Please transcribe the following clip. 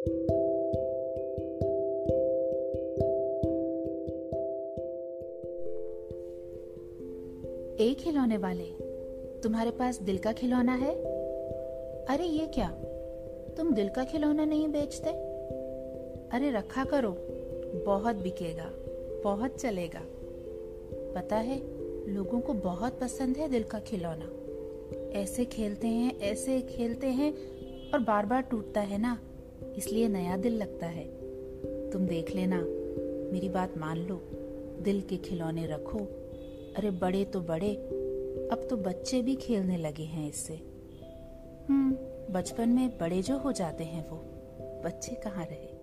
एक खिलौने वाले, तुम्हारे पास दिल का खिलौना है? अरे ये क्या? तुम दिल का खिलौना नहीं बेचते? अरे रखा करो, बहुत बिकेगा, बहुत चलेगा। पता है, लोगों को बहुत पसंद है दिल का खिलौना। ऐसे खेलते हैं, ऐसे खेलते हैं, और बार बार टूटता है ना? इसलिए नया दिल लगता है। तुम देख लेना, मेरी बात मान लो, दिल के खिलौने रखो। अरे बड़े तो बड़े, अब तो बच्चे भी खेलने लगे हैं इससे। हम्म बचपन में बड़े जो हो जाते हैं वो, बच्चे कहाँ रहे?